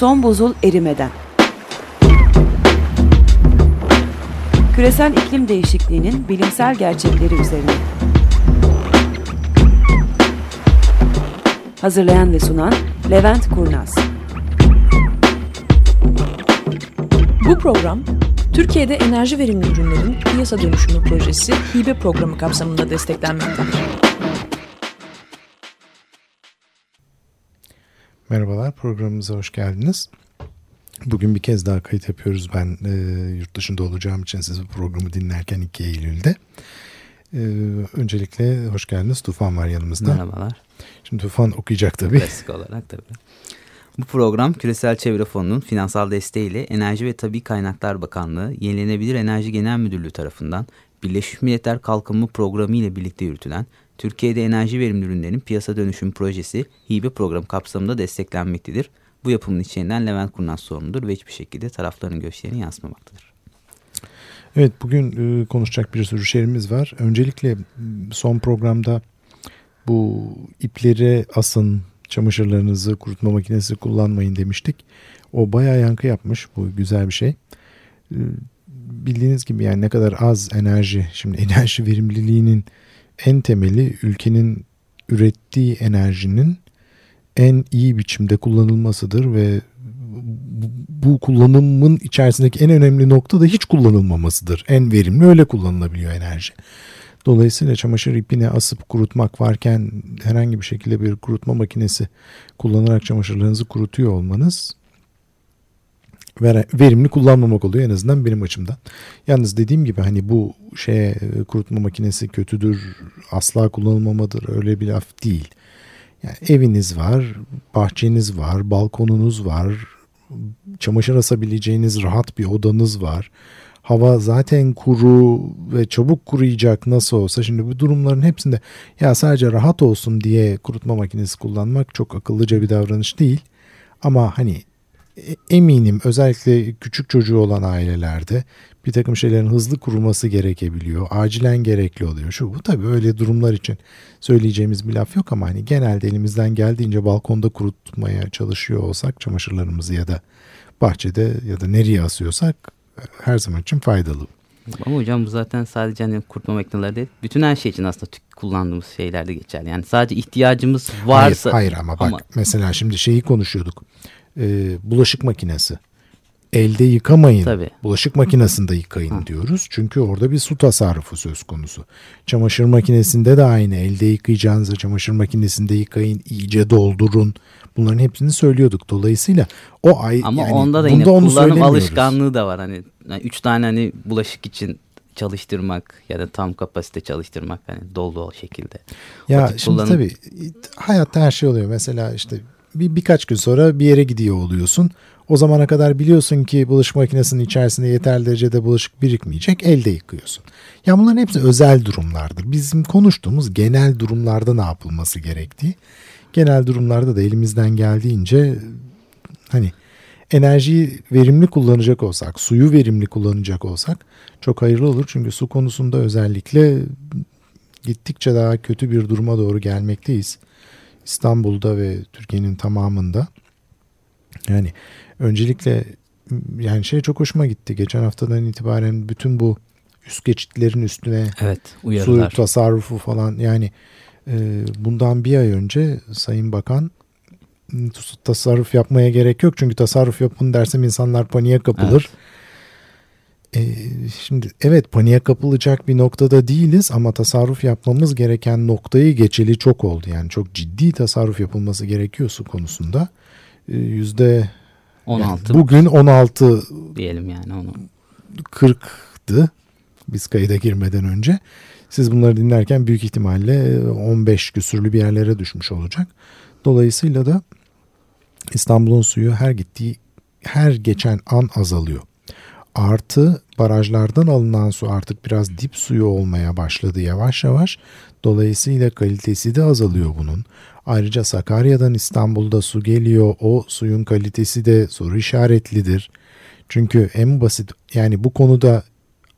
Son buzul erimeden. Küresel iklim değişikliğinin bilimsel gerçekleri üzerine. Hazırlayan ve sunan Levent Kurnaz. Bu program Türkiye'de enerji verimli ürünlerin piyasa dönüşümü projesi hibe programı kapsamında desteklenmektedir. Merhabalar, programımıza hoş geldiniz. Bugün bir kez daha kayıt yapıyoruz. Ben e, yurt dışında olacağım için siz bu programı dinlerken 2 Eylül'de. E, öncelikle hoş geldiniz. Tufan var yanımızda. Merhabalar. Şimdi Tufan okuyacak tabii. Klasik olarak tabii. Bu program Küresel Çevre Fonu'nun finansal desteğiyle Enerji ve Tabi Kaynaklar Bakanlığı, Yenilenebilir Enerji Genel Müdürlüğü tarafından Birleşmiş Milletler Kalkınma Programı ile birlikte yürütülen Türkiye'de enerji verimli ürünlerin piyasa dönüşüm projesi hibe programı kapsamında desteklenmektedir. Bu yapımın içeriğinden Levent Kurnaz sorumludur ve hiçbir şekilde tarafların görüşlerine yansımamaktadır. Evet bugün e, konuşacak bir sürü şeyimiz var. Öncelikle son programda bu ipleri asın, çamaşırlarınızı kurutma makinesi kullanmayın demiştik. O bayağı yankı yapmış. Bu güzel bir şey. E, bildiğiniz gibi yani ne kadar az enerji, şimdi enerji verimliliğinin en temeli ülkenin ürettiği enerjinin en iyi biçimde kullanılmasıdır ve bu kullanımın içerisindeki en önemli nokta da hiç kullanılmamasıdır. En verimli öyle kullanılabiliyor enerji. Dolayısıyla çamaşır ipine asıp kurutmak varken herhangi bir şekilde bir kurutma makinesi kullanarak çamaşırlarınızı kurutuyor olmanız verimli kullanmamak oluyor en azından benim açımdan. Yalnız dediğim gibi hani bu şeye kurutma makinesi kötüdür, asla kullanılmamadır öyle bir laf değil. Yani eviniz var, bahçeniz var, balkonunuz var, çamaşır asabileceğiniz rahat bir odanız var. Hava zaten kuru ve çabuk kuruyacak nasıl olsa şimdi bu durumların hepsinde ya sadece rahat olsun diye kurutma makinesi kullanmak çok akıllıca bir davranış değil. Ama hani eminim özellikle küçük çocuğu olan ailelerde bir takım şeylerin hızlı kuruması gerekebiliyor. Acilen gerekli oluyor. Şu bu tabii öyle durumlar için söyleyeceğimiz bir laf yok ama hani genelde elimizden geldiğince balkonda kurutmaya çalışıyor olsak çamaşırlarımızı ya da bahçede ya da nereye asıyorsak her zaman için faydalı. Ama hocam bu zaten sadece hani kurutma makineleri değil. Bütün her şey için aslında kullandığımız şeylerde geçerli. Yani sadece ihtiyacımız varsa. Hayır, hayır ama bak ama... mesela şimdi şeyi konuşuyorduk. Ee, bulaşık makinesi elde yıkamayın. Tabii. Bulaşık makinesinde yıkayın Hı. diyoruz. Çünkü orada bir su tasarrufu söz konusu. Çamaşır makinesinde de aynı. Elde yıkayacağınızı çamaşır makinesinde yıkayın, iyice doldurun. Bunların hepsini söylüyorduk. Dolayısıyla o ay Ama yani onda da yine kullanım alışkanlığı da var. Hani yani üç tane hani bulaşık için çalıştırmak ya da tam kapasite çalıştırmak hani dolu şekilde. Ya şimdi kullanım... tabii hayatta her şey oluyor. Mesela işte bir birkaç gün sonra bir yere gidiyor oluyorsun. O zamana kadar biliyorsun ki bulaşık makinesinin içerisinde yeterli derecede bulaşık birikmeyecek. Elde yıkıyorsun. Ya bunların hepsi özel durumlardır. Bizim konuştuğumuz genel durumlarda ne yapılması gerektiği. Genel durumlarda da elimizden geldiğince hani enerjiyi verimli kullanacak olsak, suyu verimli kullanacak olsak çok hayırlı olur. Çünkü su konusunda özellikle gittikçe daha kötü bir duruma doğru gelmekteyiz. İstanbul'da ve Türkiye'nin tamamında. Yani öncelikle yani şey çok hoşuma gitti. Geçen haftadan itibaren bütün bu üst geçitlerin üstüne evet, uyarılar. su tasarrufu falan yani e, bundan bir ay önce Sayın Bakan tasarruf yapmaya gerek yok. Çünkü tasarruf yapın dersem insanlar paniğe kapılır. Evet. E, şimdi evet paniğe kapılacak bir noktada değiliz ama tasarruf yapmamız gereken noktayı geçeli çok oldu. Yani çok ciddi tasarruf yapılması gerekiyor su konusunda. E, yüzde 16. Yani bugün 16 diyelim yani onu. 40'tı biz kayıda girmeden önce. Siz bunları dinlerken büyük ihtimalle 15 küsürlü bir yerlere düşmüş olacak. Dolayısıyla da İstanbul'un suyu her gittiği her geçen an azalıyor. Artı barajlardan alınan su artık biraz dip suyu olmaya başladı yavaş yavaş. Dolayısıyla kalitesi de azalıyor bunun. Ayrıca Sakarya'dan İstanbul'da su geliyor. O suyun kalitesi de soru işaretlidir. Çünkü en basit yani bu konuda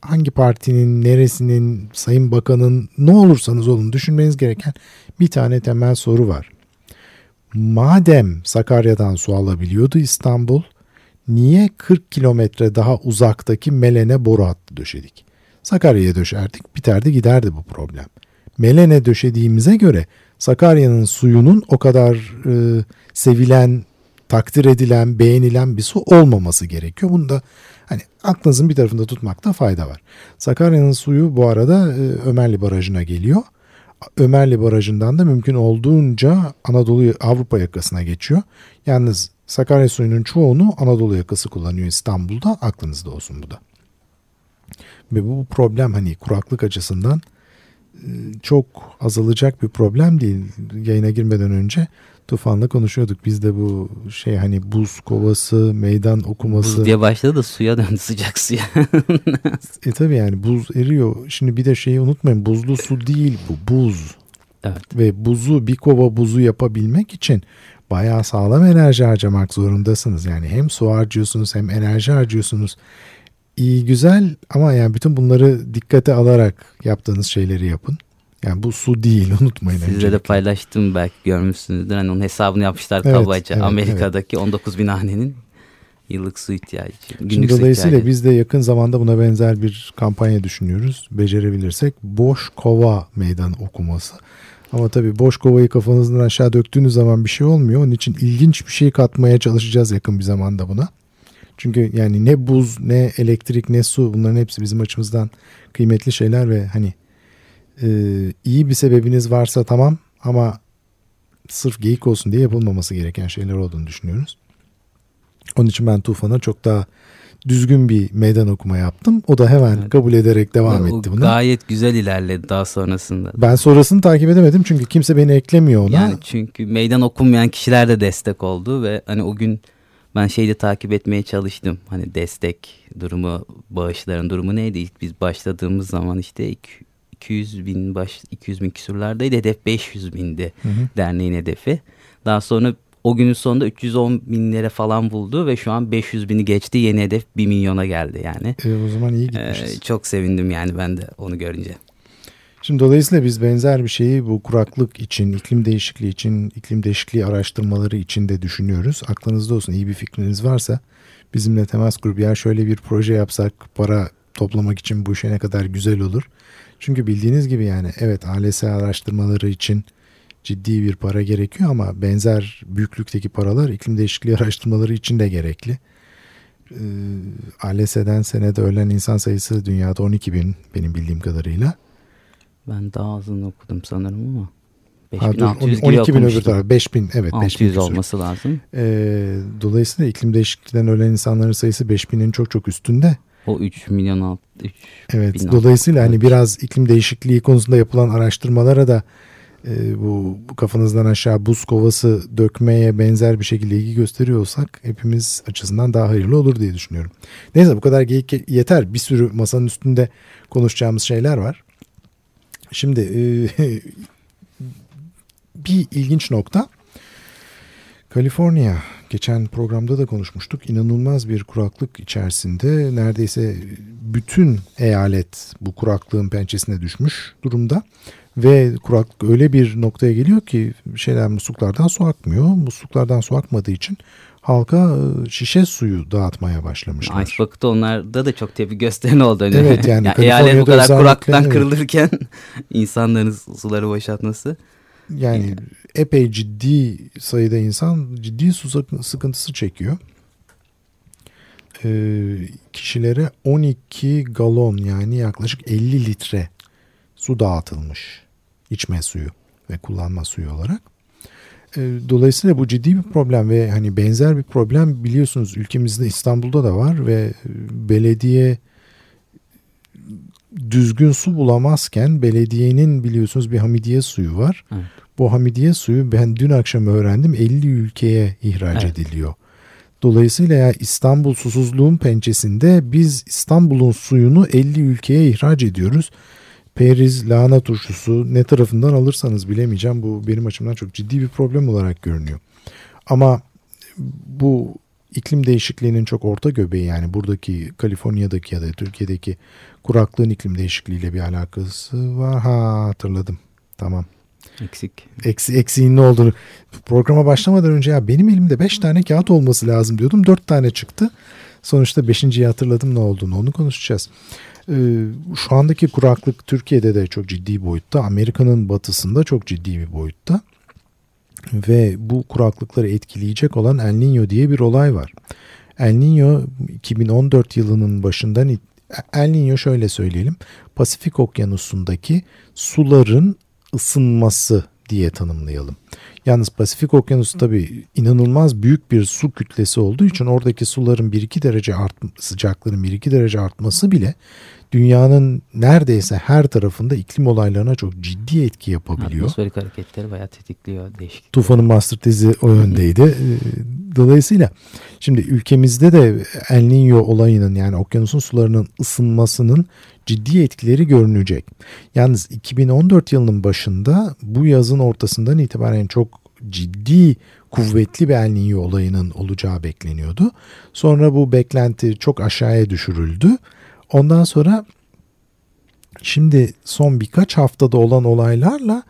hangi partinin, neresinin, sayın bakanın ne olursanız olun düşünmeniz gereken bir tane temel soru var. madem Sakarya'dan su alabiliyordu İstanbul niye 40 kilometre daha uzaktaki Melen'e boru hattı döşedik? Sakarya'ya döşerdik biterdi giderdi bu problem. Melen'e döşediğimize göre Sakarya'nın suyunun o kadar e, sevilen, takdir edilen, beğenilen bir su olmaması gerekiyor. Bunu da hani aklınızın bir tarafında tutmakta fayda var. Sakarya'nın suyu bu arada e, Ömerli Barajı'na geliyor. Ömerli Barajı'ndan da mümkün olduğunca Anadolu Avrupa yakasına geçiyor. Yalnız Sakarya suyunun çoğunu Anadolu yakası kullanıyor İstanbul'da. Aklınızda olsun bu da. Ve bu problem hani kuraklık açısından e, çok azalacak bir problem değil. Yayına girmeden önce Tufan'la konuşuyorduk. Biz de bu şey hani buz kovası, meydan okuması. Buz diye başladı da suya döndü sıcak suya. e tabi yani buz eriyor. Şimdi bir de şeyi unutmayın buzlu su değil bu buz. Evet. Ve buzu bir kova buzu yapabilmek için bayağı sağlam enerji harcamak zorundasınız. Yani hem su harcıyorsunuz hem enerji harcıyorsunuz. İyi güzel ama yani bütün bunları dikkate alarak yaptığınız şeyleri yapın. Yani bu su değil unutmayın. Sizle öncelikle. de paylaştım belki görmüşsünüzdür. Hani onun hesabını yapmışlar Evet, kabaca. evet, Amerika'daki 19 bin hanenin yıllık su ihtiyacı. Günlük Şimdi su dolayısıyla ihtiyacı. biz de yakın zamanda buna benzer bir kampanya düşünüyoruz. Becerebilirsek boş kova meydan okuması. Ama tabii boş kovayı kafanızdan aşağı döktüğünüz zaman bir şey olmuyor. Onun için ilginç bir şey katmaya çalışacağız yakın bir zamanda buna. Çünkü yani ne buz ne elektrik ne su bunların hepsi bizim açımızdan kıymetli şeyler ve hani e, iyi bir sebebiniz varsa tamam ama sırf geyik olsun diye yapılmaması gereken şeyler olduğunu düşünüyoruz. Onun için ben Tufan'a çok daha düzgün bir meydan okuma yaptım. O da hemen Evet. kabul ederek devam O etti buna. Gayet güzel ilerledi daha sonrasında. Ben sonrasını takip edemedim çünkü kimse beni eklemiyor ona. Yani çünkü meydan okunmayan kişiler de destek oldu ve hani o gün ben şeyi de takip etmeye çalıştım. Hani destek durumu, bağışların durumu neydi? İlk biz başladığımız zaman işte iki- 200 bin baş 200 bin küsurlardaydı. Hedef 500 bindi Hı hı. derneğin hedefi. Daha sonra o günün sonunda 310 binlere falan buldu ve şu an 500 bini geçti. Yeni hedef 1 milyona geldi yani. E, o zaman iyi Ee, gitmişiz. çok sevindim yani ben de onu görünce. Şimdi dolayısıyla biz benzer bir şeyi bu kuraklık için, iklim değişikliği için, iklim değişikliği araştırmaları için de düşünüyoruz. Aklınızda olsun iyi bir fikriniz varsa bizimle temas kurup ya şöyle bir proje yapsak para toplamak için bu işe ne kadar güzel olur. Çünkü bildiğiniz gibi yani evet ALS araştırmaları için ciddi bir para gerekiyor ama benzer büyüklükteki paralar iklim değişikliği araştırmaları için de gerekli. Ee, ALS'den senede ölen insan sayısı dünyada 12 bin benim bildiğim kadarıyla. Ben daha azını okudum sanırım ama. Ha, dur, 5600 gibi 12 bin öbür taraf. 5 bin evet 5 bin 600 küsur. olması lazım. Ee, dolayısıyla iklim değişikliğinden ölen insanların sayısı 5 binin çok çok üstünde. O 3 milyon alt, 3 Evet. Dolayısıyla hani biraz iklim değişikliği konusunda yapılan araştırmalara da e, bu, kafanızdan aşağı buz kovası dökmeye benzer bir şekilde ilgi gösteriyorsak hepimiz açısından daha hayırlı olur diye düşünüyorum. Neyse bu kadar geyik yeter. Bir sürü masanın üstünde konuşacağımız şeyler var. Şimdi e, bir ilginç nokta. Kaliforniya geçen programda da konuşmuştuk. İnanılmaz bir kuraklık içerisinde neredeyse bütün eyalet bu kuraklığın pençesine düşmüş durumda. Ve kuraklık öyle bir noktaya geliyor ki şeyler musluklardan su akmıyor. Musluklardan su akmadığı için halka e, şişe suyu dağıtmaya başlamışlar. Ice Bucket'ta onlarda da çok tepki gösteren oldu. Hani Evet, yani eyalet bu kadar kuraklıktan evet. kırılırken insanların suları boşaltması. Yani epey ciddi sayıda insan ciddi su sık- sıkıntısı çekiyor. Ee, kişilere 12 galon yani yaklaşık 50 litre su dağıtılmış. içme suyu ve kullanma suyu olarak. Ee, dolayısıyla bu ciddi bir problem ve hani benzer bir problem biliyorsunuz ülkemizde İstanbul'da da var ve e, belediye düzgün su bulamazken belediyenin biliyorsunuz bir hamidiye suyu var. Evet. Bu hamidiye suyu ben dün akşam öğrendim 50 ülkeye ihraç Evet. ediliyor. Dolayısıyla ya İstanbul susuzluğun pençesinde biz İstanbul'un suyunu 50 ülkeye ihraç ediyoruz. Periz, lahana turşusu ne tarafından alırsanız bilemeyeceğim. Bu benim açımdan çok ciddi bir problem olarak görünüyor. Ama bu iklim değişikliğinin çok orta göbeği yani buradaki Kaliforniya'daki ya da Türkiye'deki kuraklığın iklim değişikliğiyle bir alakası var. Ha hatırladım. Tamam. Eksik. Eksi, eksiğin ne olduğunu. Programa başlamadan önce ya benim elimde 5 tane kağıt olması lazım diyordum. 4 tane çıktı. Sonuçta 5.yi hatırladım ne olduğunu onu konuşacağız. Ee, şu andaki kuraklık Türkiye'de de çok ciddi boyutta. Amerika'nın batısında çok ciddi bir boyutta. Ve bu kuraklıkları etkileyecek olan El Niño diye bir olay var. El Niño 2014 yılının başından El Niño şöyle söyleyelim. Pasifik Okyanusu'ndaki suların ısınması diye tanımlayalım. Yalnız Pasifik Okyanusu tabi inanılmaz büyük bir su kütlesi olduğu için oradaki suların 1-2 derece art, sıcaklığının 1-2 derece artması bile dünyanın neredeyse her tarafında iklim olaylarına çok ciddi etki yapabiliyor. Atmosferik hareketleri bayağı tetikliyor değişik. Tufan'ın master tezi o yöndeydi. Ee, dolayısıyla şimdi ülkemizde de El Niño olayının yani okyanusun sularının ısınmasının ciddi etkileri görünecek. Yalnız 2014 yılının başında bu yazın ortasından itibaren çok ciddi kuvvetli bir El Niño olayının olacağı bekleniyordu. Sonra bu beklenti çok aşağıya düşürüldü. Ondan sonra şimdi son birkaç haftada olan olaylarla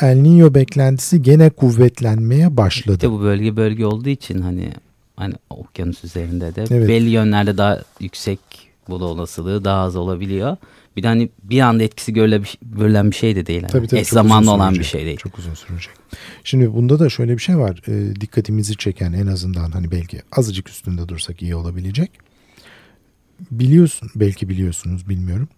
El Niño beklentisi gene kuvvetlenmeye başladı. İşte bu bölge bölge olduğu için hani hani okyanus üzerinde de evet. belli yönlerde daha yüksek bulu olasılığı daha az olabiliyor. Bir de hani bir anda etkisi görülen bir şey de değil. Yani. Tabii, tabii, Eş zamanlı olan bir şey değil. Çok uzun sürecek. Şimdi bunda da şöyle bir şey var. E, dikkatimizi çeken en azından hani belki azıcık üstünde dursak iyi olabilecek. Biliyorsun belki biliyorsunuz bilmiyorum.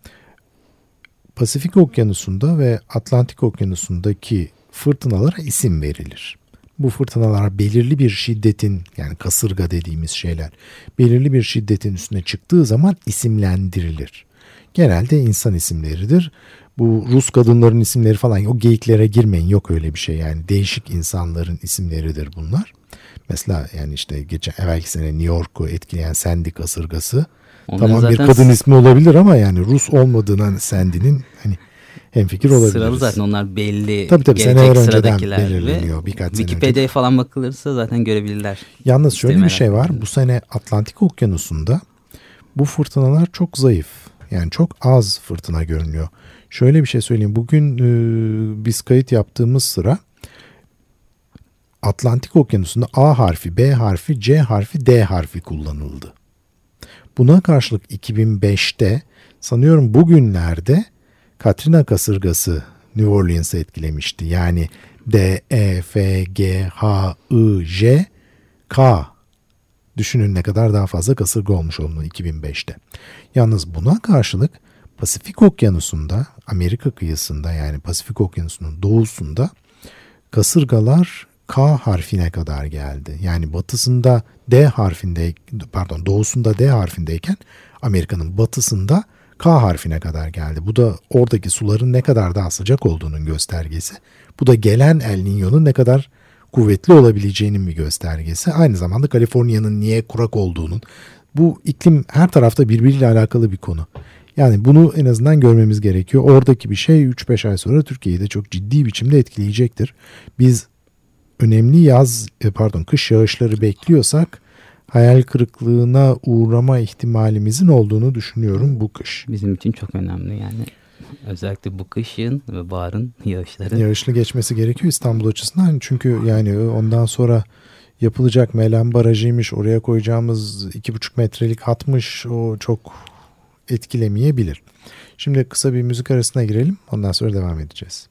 Pasifik Okyanusu'nda ve Atlantik Okyanusu'ndaki fırtınalara isim verilir. Bu fırtınalar belirli bir şiddetin yani kasırga dediğimiz şeyler belirli bir şiddetin üstüne çıktığı zaman isimlendirilir. Genelde insan isimleridir. Bu Rus kadınların isimleri falan o geyiklere girmeyin yok öyle bir şey yani değişik insanların isimleridir bunlar. Mesela yani işte geçen evvelki sene New York'u etkileyen Sandy kasırgası Onların tamam bir kadın ismi olabilir ama yani Rus olmadığına Sandy'nin hani hemfikir olabiliriz. Sıralı zaten onlar belli. Tabii tabii seneler önceden belirleniyor birkaç sene Wikipedia'ya falan bakılırsa zaten görebilirler. Yalnız şöyle bir şey var. Bu sene Atlantik Okyanusu'nda bu fırtınalar çok zayıf. Yani çok az fırtına görünüyor. Şöyle bir şey söyleyeyim. Bugün e, biz kayıt yaptığımız sıra Atlantik Okyanusu'nda A harfi, B harfi, C harfi, D harfi kullanıldı. Buna karşılık 2005'te sanıyorum bugünlerde Katrina kasırgası New Orleans'ı etkilemişti. Yani D, E, F, G, H, I, J, K. Düşünün ne kadar daha fazla kasırga olmuş olduğunu 2005'te. Yalnız buna karşılık Pasifik Okyanusu'nda, Amerika kıyısında yani Pasifik Okyanusu'nun doğusunda kasırgalar K harfine kadar geldi. Yani batısında D harfinde pardon doğusunda D harfindeyken Amerika'nın batısında K harfine kadar geldi. Bu da oradaki suların ne kadar daha sıcak olduğunun göstergesi. Bu da gelen El Niño'nun ne kadar kuvvetli olabileceğinin bir göstergesi. Aynı zamanda Kaliforniya'nın niye kurak olduğunun. Bu iklim her tarafta birbiriyle alakalı bir konu. Yani bunu en azından görmemiz gerekiyor. Oradaki bir şey 3-5 ay sonra Türkiye'yi de çok ciddi biçimde etkileyecektir. Biz önemli yaz e, pardon kış yağışları bekliyorsak hayal kırıklığına uğrama ihtimalimizin olduğunu düşünüyorum bu kış. Bizim için çok önemli yani. Özellikle bu kışın ve baharın yağışları. Yağışlı geçmesi gerekiyor İstanbul açısından. Çünkü yani ondan sonra yapılacak Melen Barajı'ymış, oraya koyacağımız iki buçuk metrelik hatmış o çok etkilemeyebilir. Şimdi kısa bir müzik arasına girelim. Ondan sonra devam edeceğiz.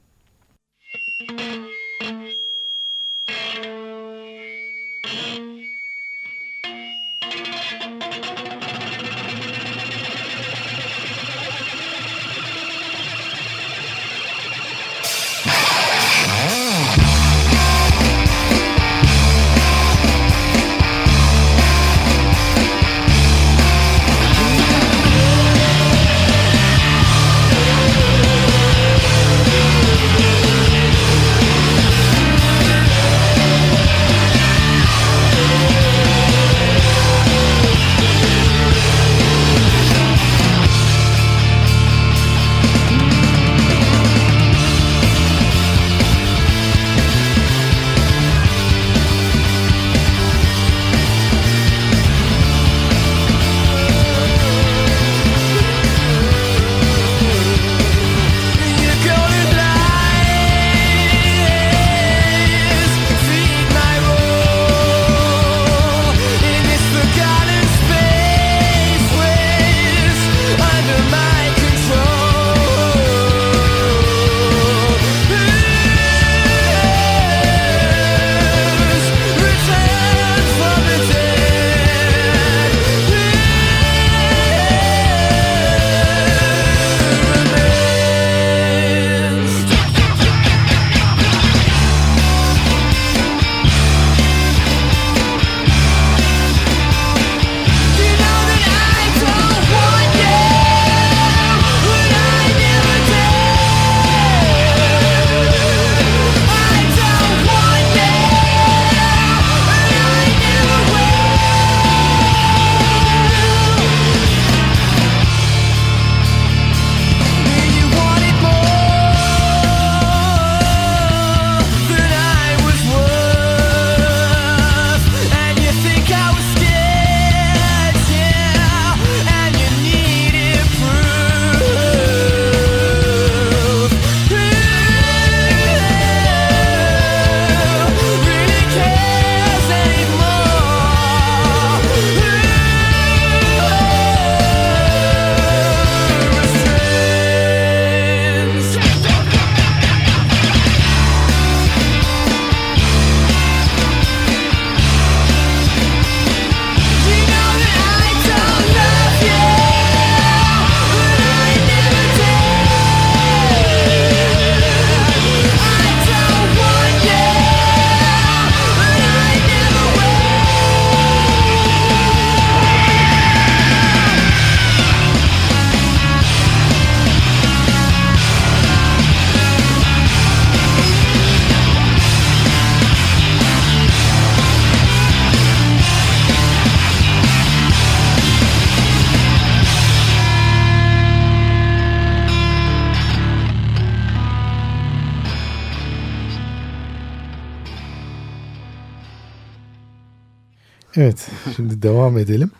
Evet şimdi devam edelim.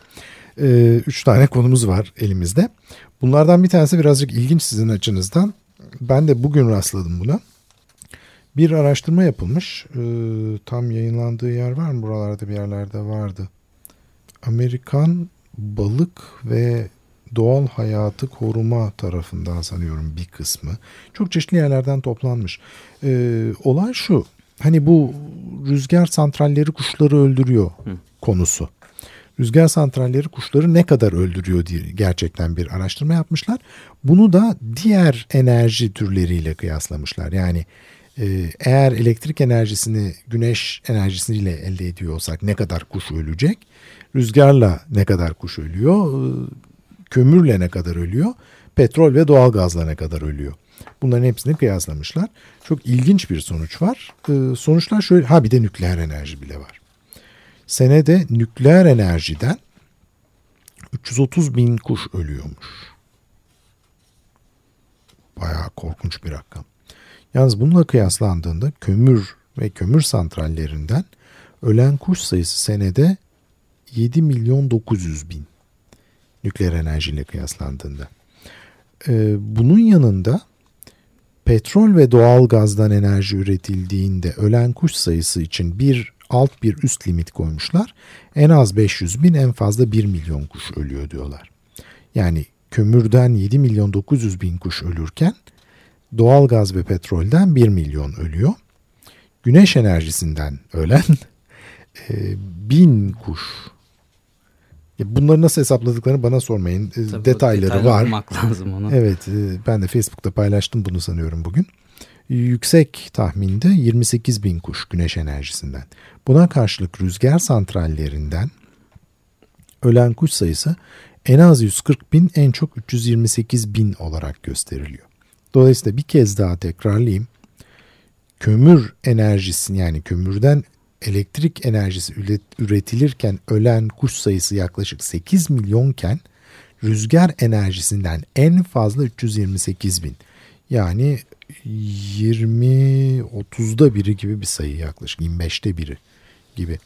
Ee, üç tane konumuz var elimizde. Bunlardan bir tanesi birazcık ilginç sizin açınızdan. Ben de bugün rastladım buna. Bir araştırma yapılmış. Ee, tam yayınlandığı yer var mı? Buralarda bir yerlerde vardı. Amerikan Balık ve Doğal Hayatı Koruma tarafından sanıyorum bir kısmı. Çok çeşitli yerlerden toplanmış. Ee, olay şu. Hani bu rüzgar santralleri kuşları öldürüyor Hı. Konusu. Rüzgar santralleri kuşları ne kadar öldürüyor diye gerçekten bir araştırma yapmışlar. Bunu da diğer enerji türleriyle kıyaslamışlar. Yani e, eğer elektrik enerjisini güneş enerjisiyle elde ediyor olsak ne kadar kuş ölecek? Rüzgarla ne kadar kuş ölüyor? e, Kömürle ne kadar ölüyor? Petrol ve doğalgazla ne kadar ölüyor? Bunların hepsini kıyaslamışlar. Çok ilginç bir sonuç var. E, sonuçlar şöyle, ha bir de nükleer enerji bile var. Senede nükleer enerjiden 330 bin kuş ölüyormuş. Bayağı korkunç bir rakam. Yalnız bununla kıyaslandığında kömür ve kömür santrallerinden ölen kuş sayısı senede 7 milyon 900 bin nükleer enerjiyle kıyaslandığında. Ee, bunun yanında petrol ve doğal gazdan enerji üretildiğinde ölen kuş sayısı için bir alt bir üst limit koymuşlar. En az 500 bin en fazla 1 milyon kuş ölüyor diyorlar. Yani kömürden 7 milyon 900 bin kuş ölürken doğal gaz ve petrolden 1 milyon ölüyor. Güneş enerjisinden ölen e, bin kuş. Bunları nasıl hesapladıklarını bana sormayın. E, Tabii Detayları var. lazım onu. Evet e, ben de Facebook'ta paylaştım bunu sanıyorum bugün. Yüksek tahminde 28 bin kuş güneş enerjisinden. Buna karşılık rüzgar santrallerinden ölen kuş sayısı en az 140 bin en çok 328 bin olarak gösteriliyor. Dolayısıyla bir kez daha tekrarlayayım. Kömür enerjisi yani kömürden elektrik enerjisi üret- üretilirken ölen kuş sayısı yaklaşık 8 milyonken rüzgar enerjisinden en fazla 328 bin. Yani 20-30'da biri gibi bir sayı yaklaşık 25'te biri gibi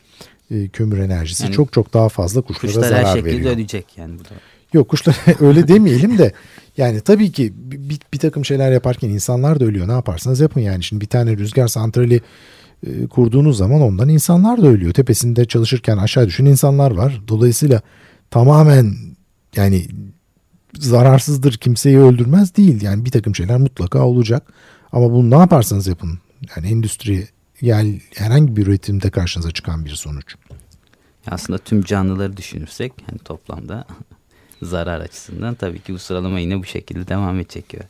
e, kömür enerjisi Yani çok çok daha fazla kuşlara Kuşlar her zarar şekilde veriyor. ölecek yani bu da. Yok kuşlar öyle demeyelim de yani tabii ki bir, bir takım şeyler yaparken insanlar da ölüyor. Ne yaparsanız yapın yani. Şimdi bir tane rüzgar santrali e, kurduğunuz zaman ondan insanlar da ölüyor. Tepesinde çalışırken aşağı düşen insanlar var. Dolayısıyla tamamen yani zararsızdır kimseyi öldürmez değil. Yani bir takım şeyler mutlaka olacak. Ama bunu ne yaparsanız yapın. Yani endüstri yani herhangi bir üretimde karşınıza çıkan bir sonuç. Aslında tüm canlıları düşünürsek hani toplamda zarar açısından tabii ki bu sıralama yine bu şekilde devam edecek gibi.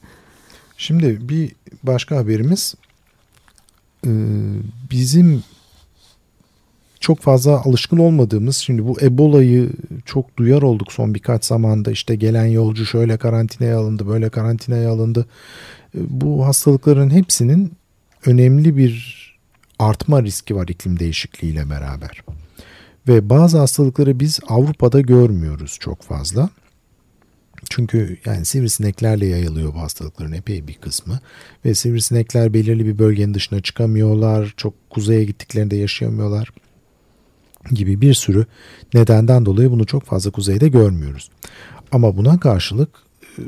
Şimdi bir başka haberimiz e, bizim çok fazla alışkın olmadığımız şimdi bu Ebola'yı çok duyar olduk son birkaç zamanda işte gelen yolcu şöyle karantinaya alındı böyle karantinaya alındı. E, Bu hastalıkların hepsinin önemli bir artma riski var iklim değişikliğiyle beraber. Ve bazı hastalıkları biz Avrupa'da görmüyoruz çok fazla. Çünkü yani sivrisineklerle yayılıyor bu hastalıkların epey bir kısmı. Ve sivrisinekler belirli bir bölgenin dışına çıkamıyorlar. Çok kuzeye gittiklerinde yaşayamıyorlar gibi bir sürü nedenden dolayı bunu çok fazla kuzeyde görmüyoruz. Ama buna karşılık e,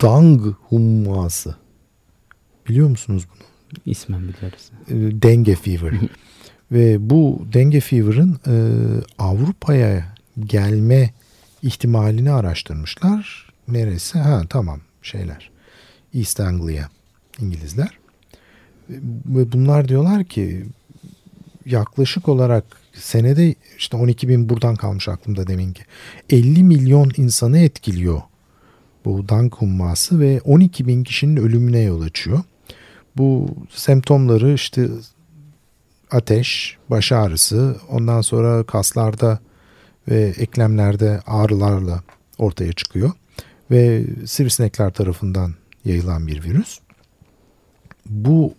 dang humması biliyor musunuz bunu? İsmen biliyoruz. E, Dengue fever. Ve bu dengue fever'ın e, Avrupa'ya gelme ihtimalini araştırmışlar. Neresi? Ha tamam şeyler. East Anglia İngilizler. Ve bunlar diyorlar ki yaklaşık olarak senede işte 12 bin buradan kalmış aklımda deminki 50 milyon insanı etkiliyor bu dank humması ve 12 bin kişinin ölümüne yol açıyor. Bu semptomları işte ateş, baş ağrısı, ondan sonra kaslarda ve eklemlerde ağrılarla ortaya çıkıyor. Ve sivrisinekler tarafından yayılan bir virüs. Bu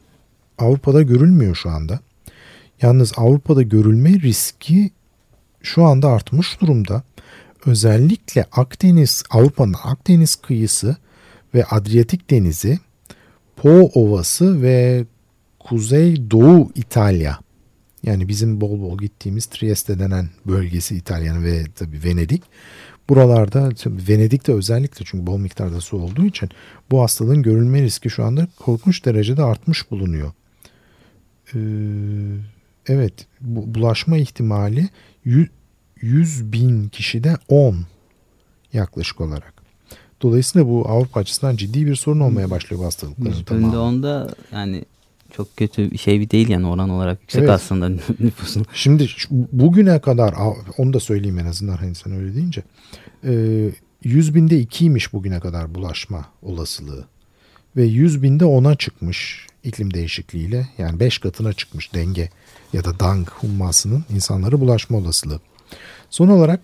Avrupa'da görülmüyor şu anda. Yalnız Avrupa'da görülme riski şu anda artmış durumda. Özellikle Akdeniz, Avrupa'nın Akdeniz kıyısı ve Adriyatik Denizi, Po Ovası ve Kuzey Doğu İtalya Yani bizim bol bol gittiğimiz Trieste denen bölgesi İtalyan ve tabii Venedik. Buralarda Venedik'te özellikle çünkü bol miktarda su olduğu için bu hastalığın görülme riski şu anda korkunç derecede artmış bulunuyor. Ee, evet bu, bulaşma ihtimali 100 bin kişide 10 yaklaşık olarak. Dolayısıyla bu Avrupa açısından ciddi bir sorun olmaya başlıyor bu hastalıkların tamamı. onda yani çok kötü bir şey bir değil yani oran olarak yüksek evet. aslında nüfusun. Şimdi bugüne kadar onu da söyleyeyim en azından hani sen öyle deyince 100 binde 2'ymiş bugüne kadar bulaşma olasılığı ve 100 binde 10'a çıkmış iklim değişikliğiyle yani 5 katına çıkmış denge ya da dang hummasının insanlara bulaşma olasılığı. Son olarak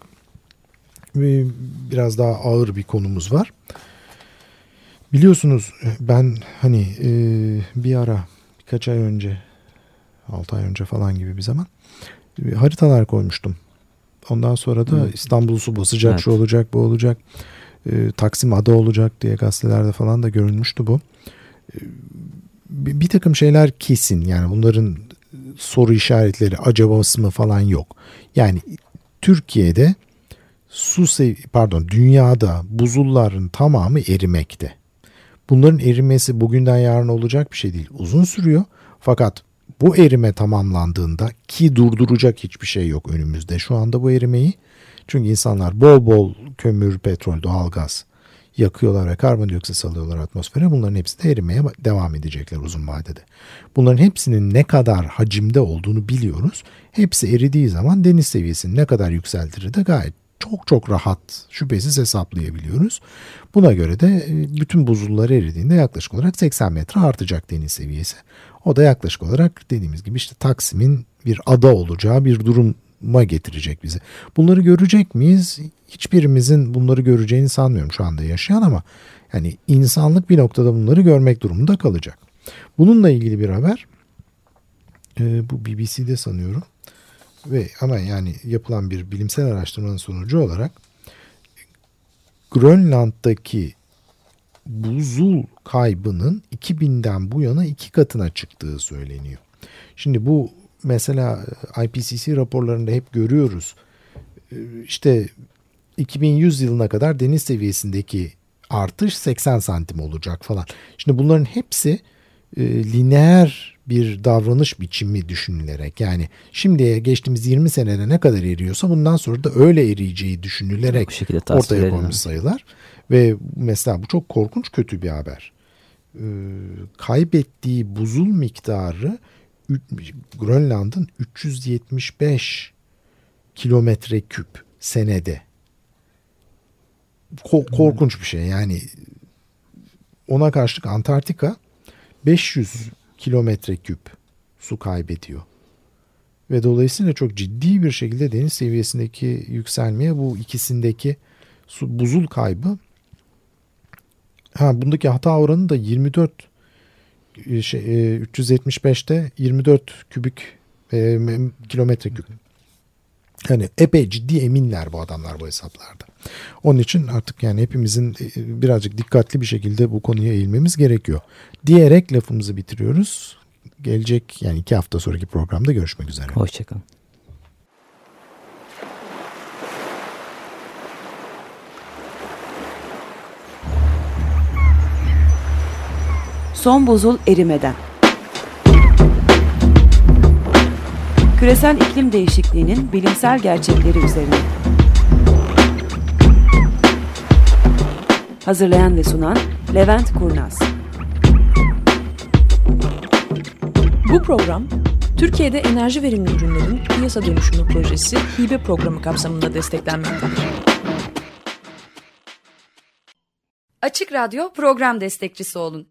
biraz daha ağır bir konumuz var. Biliyorsunuz ben hani bir ara birkaç ay önce 6 ay önce falan gibi bir zaman haritalar koymuştum. Ondan sonra da evet. İstanbul su basacak evet. şu olacak bu olacak. Taksim ada olacak diye gazetelerde falan da görünmüştü bu. bir, bir takım şeyler kesin yani bunların soru işaretleri acabası mı falan yok. Yani Türkiye'de su sev pardon dünyada buzulların tamamı erimekte. Bunların erimesi bugünden yarın olacak bir şey değil. Uzun sürüyor. Fakat bu erime tamamlandığında ki durduracak hiçbir şey yok önümüzde şu anda bu erimeyi. Çünkü insanlar bol bol kömür, petrol, doğalgaz yakıyorlar ve karbondioksit salıyorlar atmosfere. Bunların hepsi de erimeye devam edecekler uzun vadede. Bunların hepsinin ne kadar hacimde olduğunu biliyoruz. Hepsi eridiği zaman deniz seviyesini ne kadar yükseltir de gayet çok çok rahat şüphesiz hesaplayabiliyoruz. Buna göre de e, bütün buzullar eridiğinde yaklaşık olarak 80 metre artacak deniz seviyesi. O da yaklaşık olarak dediğimiz gibi işte Taksim'in bir ada olacağı bir duruma getirecek bizi. Bunları görecek miyiz? Hiçbirimizin bunları göreceğini sanmıyorum şu anda yaşayan ama yani insanlık bir noktada bunları görmek durumunda kalacak. Bununla ilgili bir haber e, bu BBC'de sanıyorum ve ama yani yapılan bir bilimsel araştırmanın sonucu olarak Grönland'daki buzul kaybının 2000'den bu yana iki katına çıktığı söyleniyor. Şimdi bu mesela IPCC raporlarında hep görüyoruz. İşte 2100 yılına kadar deniz seviyesindeki artış 80 santim olacak falan. Şimdi bunların hepsi e, lineer bir davranış biçimi düşünülerek yani şimdiye geçtiğimiz 20 senede ne kadar eriyorsa bundan sonra da öyle eriyeceği düşünülerek ortaya konmuş sayılar. Ve mesela bu çok korkunç kötü bir haber. Ee, kaybettiği buzul miktarı Grönland'ın 375 kilometre küp senede. Ko- korkunç bir şey yani ona karşılık Antarktika 500 kilometre küp su kaybediyor. Ve dolayısıyla çok ciddi bir şekilde deniz seviyesindeki yükselmeye bu ikisindeki su buzul kaybı ha bundaki hata oranı da 24 e, şey, 375'te 24 kübik e, kilometre küp. Yani epey ciddi eminler bu adamlar bu hesaplarda. Onun için artık yani hepimizin e, birazcık dikkatli bir şekilde bu konuya eğilmemiz gerekiyor. Diyerek lafımızı bitiriyoruz. Gelecek yani iki hafta sonraki programda görüşmek üzere. Hoşçakalın. Son buzul erimeden. Küresel iklim değişikliğinin bilimsel gerçekleri üzerine. Hazırlayan ve sunan Levent Kurnaz. Bu program Türkiye'de enerji verimli ürünlerin piyasa dönüşümü projesi hibe programı kapsamında desteklenmektedir. Açık Radyo program destekçisi olun.